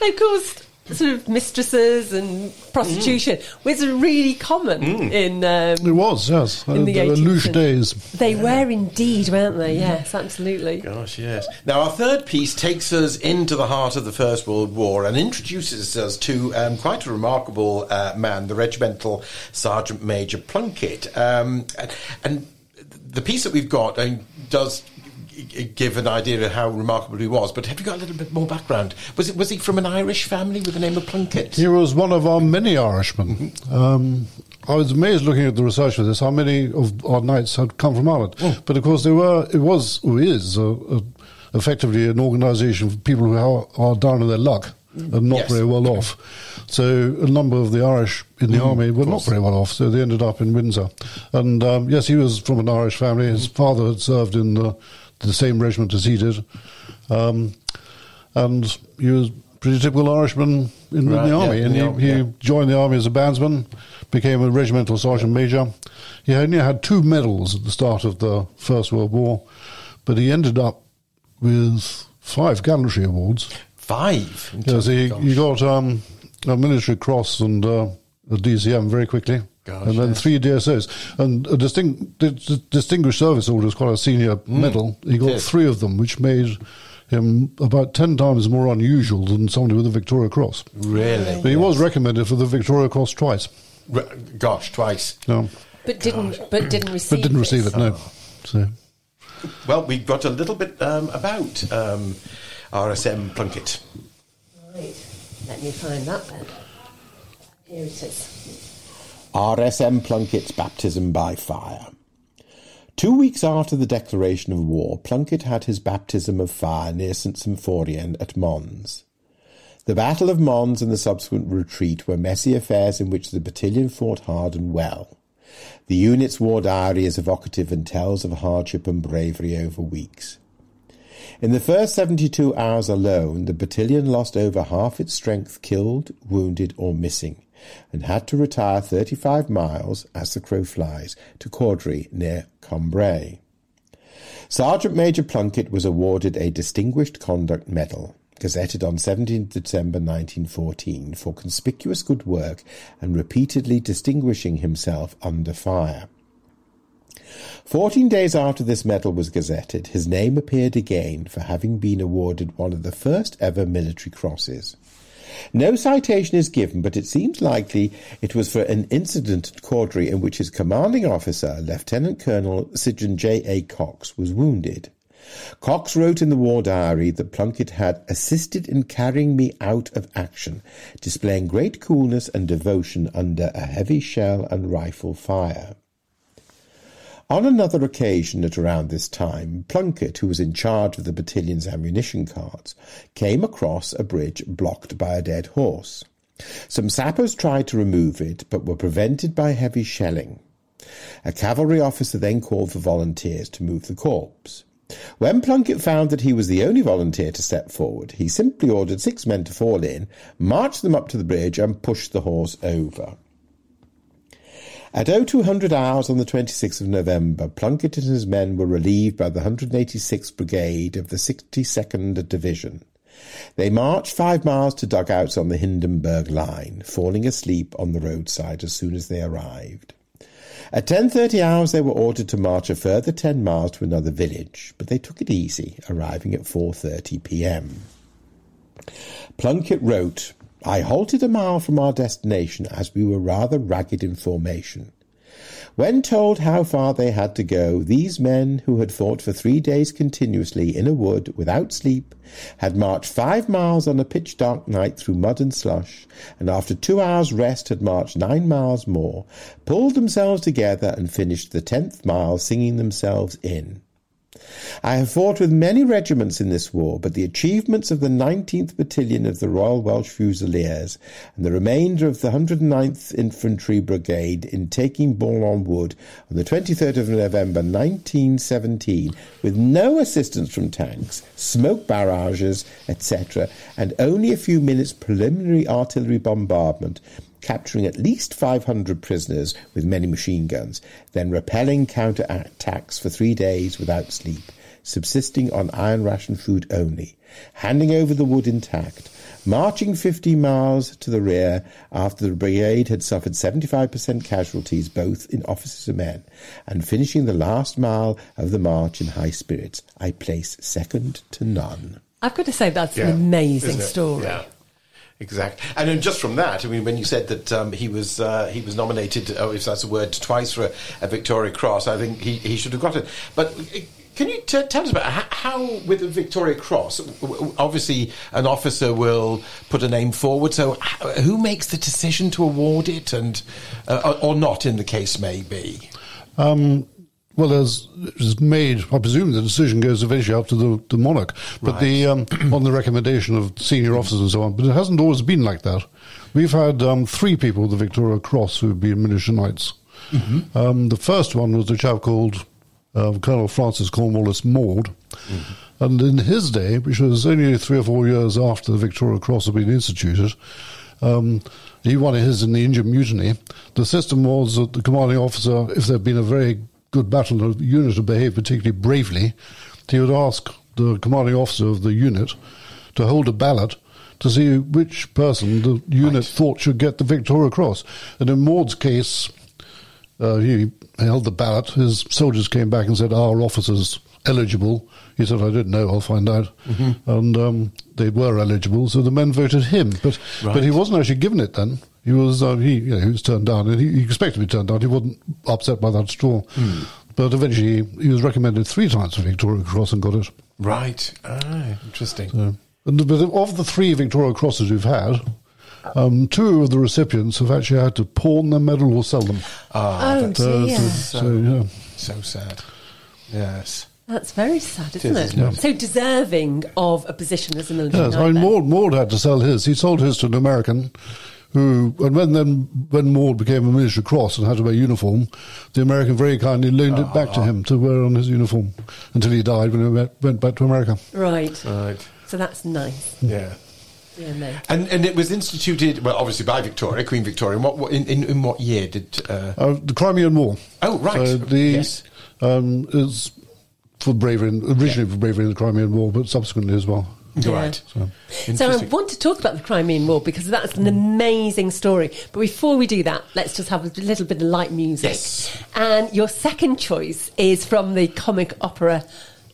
And of course, sort of mistresses and prostitution was really common in. It Um, was, yes. In the 18th louche days. they were indeed, weren't they? Yes, absolutely. Gosh, yes. Now, our third piece takes us into the heart of the First World War and introduces us to um, quite a remarkable uh, man, the regimental Sergeant Major Plunkett. Um, and, and the piece that we've got um, does g- give an idea of how remarkable he was. But have you got a little bit more background? Was it was he from an Irish family with the name of Plunkett? He was one of our many Irishmen. Um, I was amazed looking at the research for this how many of our knights had come from Ireland. But of course, there were it was or is a, a, effectively an organisation for people who are, are down on their luck and not Yes. very well off. So a number of the Irish in the army were not very well off, so they ended up in Windsor. And um, yes, he was from an Irish family. His father had served in the, the same regiment as he did. Um, and he was a pretty typical Irishman in, Right, in the army. in and the he, yeah. joined the army as a bandsman, became a regimental sergeant major. He only had two medals at the start of the First World War, but he ended up with five gallantry awards. Five. Yes, he, he got um, a military cross and uh, a DCM very quickly. Gosh, and then yes. three DSOs. And a distinct, di- di- Distinguished Service Order is quite a senior medal. He got Mm. Yes. three of them, which made him about 10 times more unusual than somebody with a Victoria Cross. Really? But he was recommended for the Victoria Cross twice. Re- Gosh, twice. No, But didn't, but didn't receive. it. but didn't receive this. it, no. So, Well, we've got a little bit um, about um, RSM Plunkett. Right. Let me find that then. Here it is. RSM Plunkett's baptism by fire. Two weeks after the declaration of war, Plunkett had his baptism of fire near St. Symphorien at Mons. The Battle of Mons and the subsequent retreat were messy affairs in which the battalion fought hard and well. The unit's war diary is evocative and tells of hardship and bravery over weeks. In the first 72 hours alone, the battalion lost over half its strength killed, wounded, or missing, and had to retire 35 miles, as the crow flies, to Caudry near Cambrai. Sergeant Major Plunkett was awarded a Distinguished Conduct Medal, gazetted on 17 December 1914, for conspicuous good work and repeatedly distinguishing himself under fire. Fourteen days after this medal was gazetted, his name appeared again for having been awarded one of the first ever military crosses. No citation is given, but it seems likely it was for an incident at Caudry in which his commanding officer, Lieutenant Colonel Sidron J. A. Cox, was wounded. Cox wrote in the war diary that Plunkett had assisted in carrying me out of action, displaying great coolness and devotion under a heavy shell and rifle fire. On another occasion at around this time, Plunkett, who was in charge of the battalion's ammunition carts, came across a bridge blocked by a dead horse. Some sappers tried to remove it, but were prevented by heavy shelling. A cavalry officer then called for volunteers to move the corpse. When Plunkett found that he was the only volunteer to step forward, he simply ordered six men to fall in, marched them up to the bridge, and pushed the horse over. At 0200 hours on the 26th of November, Plunkett and his men were relieved by the 186th Brigade of the 62nd Division. They marched five miles to dugouts on the Hindenburg line, falling asleep on the roadside as soon as they arrived. At 10.30 hours they were ordered to march a further 10 miles to another village, but they took it easy, arriving at 4.30 p.m. Plunkett wrote, I halted a mile from our destination as we were rather ragged in formation. When told how far they had to go, these men, who had fought for three days continuously in a wood without sleep, had marched five miles on a pitch dark night through mud and slush, and after two hours' rest had marched nine miles more, pulled themselves together, and finished the tenth mile singing themselves in. I have fought with many regiments in this war, but the achievements of the 19th Battalion of the Royal Welsh Fusiliers and the remainder of the 109th Infantry Brigade in taking Bourlon Wood on the 23rd of November 1917 with no assistance from tanks, smoke barrages, etc., and only a few minutes preliminary artillery bombardment capturing at least 500 prisoners with many machine guns, then repelling counter-attacks for three days without sleep, subsisting on iron ration food only, handing over the wood intact, marching 50 miles to the rear after the brigade had suffered 75% casualties both in officers and men, and finishing the last mile of the march in high spirits. I place second to none. I've got to say, that's Yeah, an amazing story. Yeah. Exactly, and then just from that, I mean, when you said that um, he was uh, he was nominated, oh, if that's a word, twice for a, a Victoria Cross, I think he, he should have got it. But uh, can you t- tell us about how, how, with the Victoria Cross, obviously an officer will put a name forward. So who makes the decision to award it, and uh, or not, in the case may be. Um, well, as is made, I presume the decision goes eventually up to the, the monarch, but the um, *clears throat* on the recommendation of senior officers and so on. But it hasn't always been like that. We've had um, three people with the Victoria Cross who've been militia Knights. Um, the first one was a chap called uh, Colonel Francis Cornwallis Maude. And in his day, which was only three or four years after the Victoria Cross had been instituted, um, he won his in the Indian Mutiny. The system was that the commanding officer, if there had been a very good battle the unit had behaved particularly bravely, he would ask the commanding officer of the unit to hold a ballot to see which person the unit thought should get the Victoria Cross. And in Maude's case, uh, he held the ballot. His soldiers came back and said, "Our officers eligible." He said, "I didn't know. I'll find out." And um, they were eligible, so the men voted him. But but he wasn't actually given it then. He was uh, he you know, he was turned down, and he, he expected to be turned down. He wasn't upset by that at all. But eventually, he was recommended three times for Victoria Cross and got it. Right. Ah, interesting. So, and, but of the three Victoria Crosses we've had, Um, two of the recipients have actually had to pawn their medal or sell them. Ah, Oh, that's Uh, dear. so, so, yeah. so sad. Yes. That's very sad, is, isn't it? isn't it? So deserving of a position as a military Yes. I mean. Maude, Maude had to sell his. He sold his to an American who, and when then when Maude became a military cross and had to wear uniform, the American very kindly loaned it back to him to wear on his uniform until he died when he went, went back to America. Right. Right. So that's nice. Yeah. Yeah, no. And and it was instituted well, obviously by Victoria, Queen Victoria. In what what- in, in, in what year did? Uh, Uh, the Crimean War. Oh, right. So the, Yes. um, is for bravery, in- originally for bravery in the Crimean War, but subsequently as well. Yeah. Right. So I want to talk about the Crimean War because that's an amazing story. But before we do that, let's just have a little bit of light music. Yes. And your second choice is from the comic opera,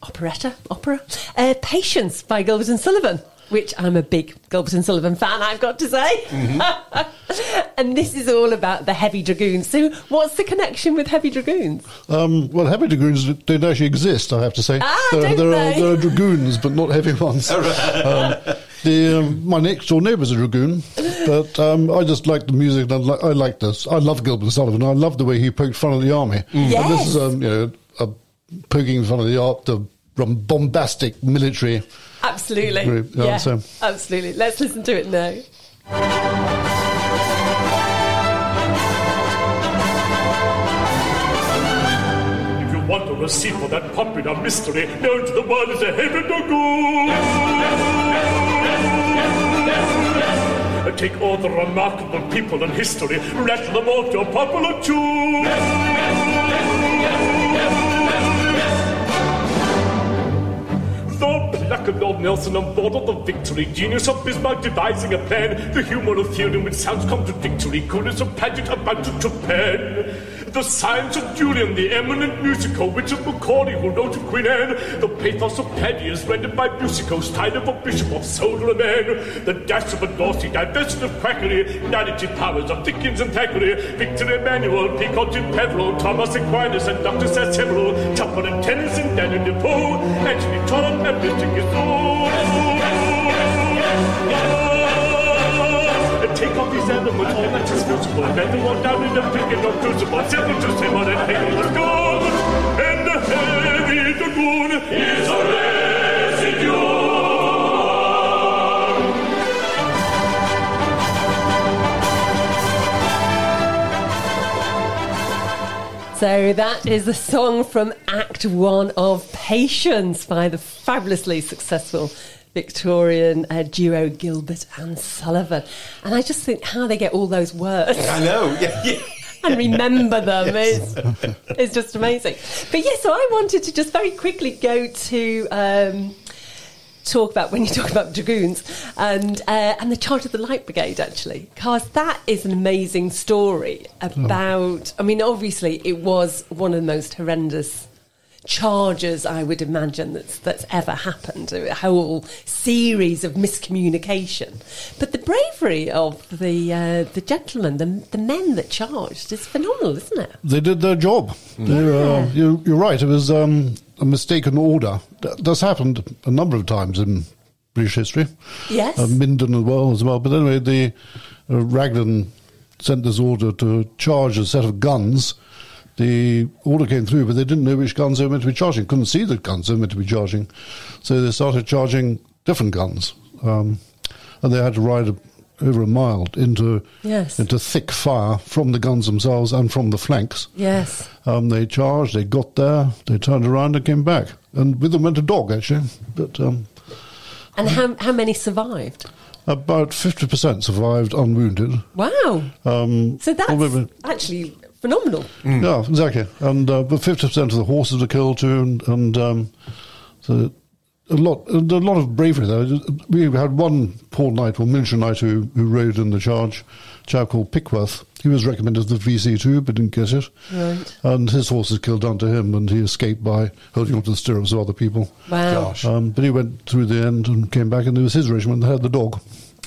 operetta, opera, uh, Patience by Gilbert and Sullivan. Which I'm a big Gilbert and Sullivan fan, I've got to say. *laughs* and this is all about the Heavy Dragoons. So, what's the connection with Heavy Dragoons? Um, well, heavy dragoons don't actually exist, I have to say. Ah, there, don't there are, there are dragoons, but not heavy ones. *laughs* um, the, um, my next door neighbour's a dragoon, but um, I just like the music. And I, li- I like this. I love Gilbert and Sullivan. I love the way he poked fun at the army. And this is Yes. um, you know, a poking fun at the art, the bombastic military. Absolutely. Group, yeah, yeah, so- absolutely. Let's listen to it now. If you want a receipt for that popular mystery known to the world as a Heaven to go. take all the remarkable people in history, rattle them all to a popular tune. Placard Lord Nelson on board of the victory. Genius of Bismarck devising a plan. The humor of theory which sounds contradictory. Coolness of Paget about to Japan. The science of Jullien, the eminent musical. Richard Macaulay, who wrote Queen Anne. The pathos of Paddy is rendered by musicos. Tied of a bishop of soul a man. The dash of a D'Orsay, divested of quackery. Narrative powers of Dickens and Thackeray. Victor Emmanuel, Peacock and Peveril. Thomas Aquinas and Dr. Sacheverell. Chopper and Tennyson, Daniel Defoe. Anthony Trollope and Mr. And take off all that is visible. And then walk down in the and not crucible. Seven to seven and the heavy dragoon is a residue. So that is the song from Act One of Patience by the fabulously successful Victorian uh, duo Gilbert and Sullivan. And I just think how they get all those words I know. Yeah, yeah. *laughs* and remember them is is just amazing. But yes, so I wanted to just very quickly go to. Um, talk about when you talk about dragoons and uh, and the charge of the light brigade actually because that is an amazing story about i mean obviously it was one of the most horrendous charges i would imagine that's that's ever happened a whole series of miscommunication but the bravery of the uh, the gentlemen the, the men that charged is phenomenal isn't it They did their job. They, uh, you, you're right. It was um, a mistaken order. That's happened a number of times in British history. Yes. Uh, Minden as well, as well. But anyway, the uh, Raglan sent this order to charge a set of guns. The order came through, but they didn't know which guns they were meant to be charging. Couldn't see the guns they were meant to be charging, so they started charging different guns, um, and they had to ride a, over a mile into Yes. into thick fire from the guns themselves and from the flanks. yes Um, they charged, they got there, they turned around and came back. And with them went a dog, actually. But um, and how, how many survived about 50% survived unwounded. wow Um, So that's probably- actually phenomenal. Yeah, exactly. And uh, but 50% of the horses were killed too. And, and um, so a lot, a lot of bravery there. We had one poor knight, or military knight, who, who rode in the charge, a chap called Pickworth. He was recommended to the VC too, but didn't get it. Right. And his horses killed under him, and he escaped by holding onto the stirrups of other people. Wow. Gosh. Um, but he went through the end and came back, and it was his regiment that had the dog.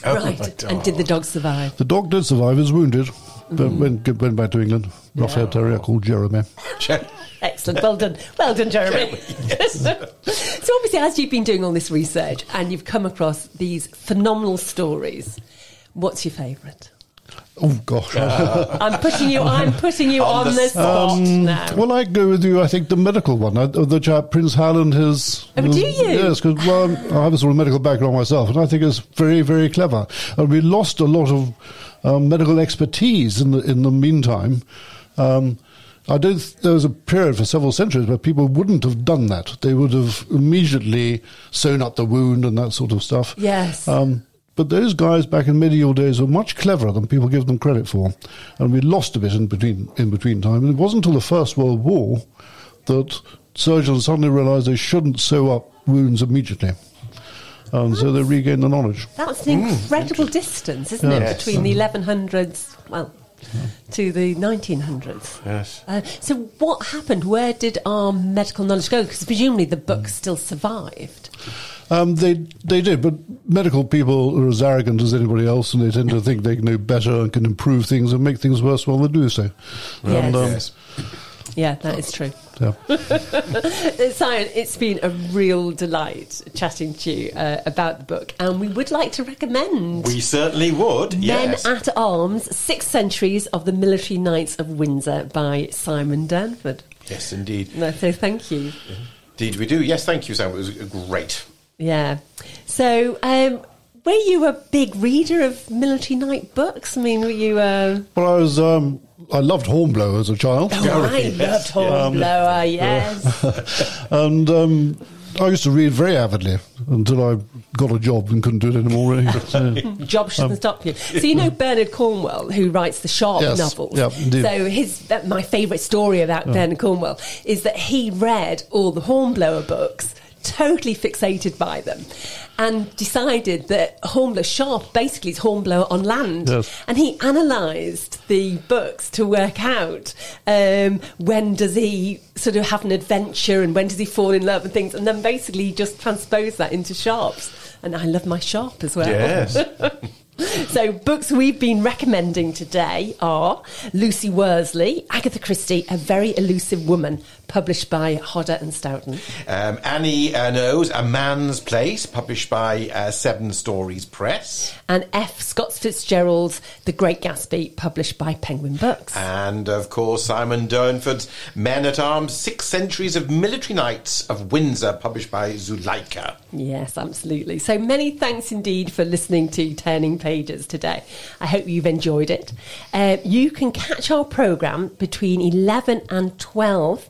Oh, right. my And did the dog survive? The dog did survive, he was wounded, but went, mm. went back to England. Ross Rough haired terrier called Jeremy. *laughs* Excellent. Well done. Well done, Jeremy. *laughs* so, obviously, as you've been doing all this research and you've come across these phenomenal stories, What's your favourite? Oh gosh. *laughs* I'm putting you. I'm putting you on, On the, the spot um, now. Well, I go with you. I think the medical one. I, uh, the chap Prince Howland has. Oh, do you? Yes, because well, I have a sort of medical background myself, and I think it's very, very clever. And we lost a lot of um, medical expertise in the in the meantime. Um, I don't. There was a period for several centuries where people wouldn't have done that. They would have immediately sewn up the wound and that sort of stuff. Yes. Um, but those guys back in medieval days were much cleverer than people give them credit for, and we lost a bit in between in between time. And it wasn't until the First World War that surgeons suddenly realised they shouldn't sew up wounds immediately, and so they regain the knowledge. That's an incredible distance, isn't it, Yes. between the 1100s, well, to the 1900s? Yes. Uh, so, what happened? Where did our medical knowledge go? Because presumably the book still survived. Um, they they did, but medical people are as arrogant as anybody else, and they tend to think they know better and can improve things and make things worse while they do so. And, um, Yes. Yeah, that is true. Yeah. *laughs* Uh, Simon, it's been a real delight chatting to you uh, about the book, and we would like to recommend We certainly would. Men yes. at Alms Six Centuries of the Military Knights of Windsor by Simon Durnford. yes, indeed. No, So, thank you. Indeed, we do. Yes, thank you, Sam. It was great. Yeah. So, um, were you a big reader of military knight books? I mean, were you? Uh, Well, I was um, I loved Hornblower as a child. oh, I loved Hornblower. yes. *laughs* And um, I used to read very avidly until I got a job and couldn't do it anymore. Really. So, *laughs* Job shouldn't stop you. So you know Bernard Cornwell, who writes the Sharpe Yes. novels. Yeah, indeed. so his uh, my favourite story about Bernard Cornwell is that he read all the Hornblower books, totally fixated by them, and decided that Hornblower Sharpe basically is Hornblower on land. Yes. And he analysed the books to work out um, when does he sort of have an adventure and when does he fall in love and things, and then basically just transposed that into Sharpes. And I love my Sharpe as well. Yes. *laughs* So, books we've been recommending today are Lucy Worsley, Agatha Christie, A Very Elusive Woman, published by Hodder and Stoughton, Um, Annie Ernaux's A Man's Place, published by uh, Seven Stories Press. and F. Scott Fitzgerald's The Great Gatsby, published by Penguin Books. And, of course, Simon Durnford's Men at Alms, Six Centuries of Military Knights of Windsor, published by Zuleika. Yes, absolutely. So many thanks indeed for listening to Turning Pages today. I hope you've enjoyed it. Uh, you can catch our programme between 11 and 12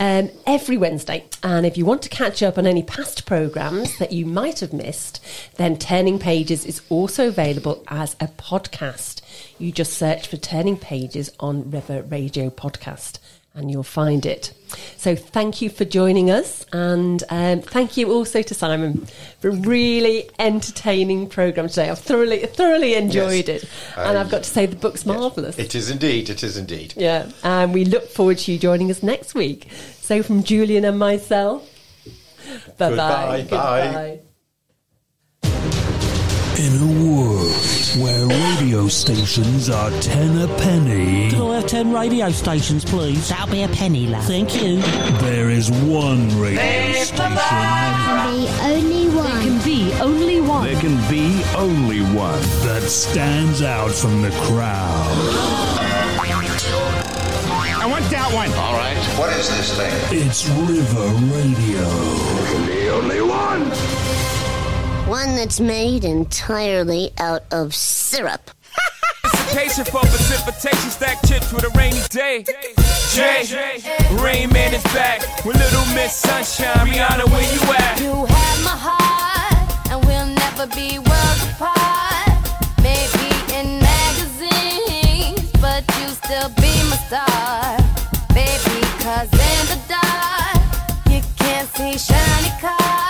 um, every Wednesday. And if you want to catch up on any past programmes that you might have missed, then Turning Pages is also available as a podcast. You just search for Turning Pages on River Radio Podcast and you'll find it. So thank you for joining us, and um, thank you also to Simon for a really entertaining program today. I've thoroughly thoroughly enjoyed Yes. it, and Uh, I've got to say the book's marvellous. It is indeed, it is indeed. yeah, and we look forward to you joining us next week. So from Julian and myself, bye bye. Goodbye. Bye. In a world where radio stations are ten a penny, Can I have ten radio stations, please? That'll be a penny, lad. Thank you. there is one radio station The only one. There can be only one. There can be only one. that stands out from the crowd. I want that one. All right. What is this thing? It's River Radio. The only one. One that's made entirely out of syrup. Precipitation for precipitation, stack chips with a rainy day. Jay, Rain Man is back with Little Miss Sunshine. Rihanna, where you at? You have my heart, and we'll never be worlds apart. Maybe in magazines, but you still be my star. Baby, cause in the dark, you can't see shiny cars.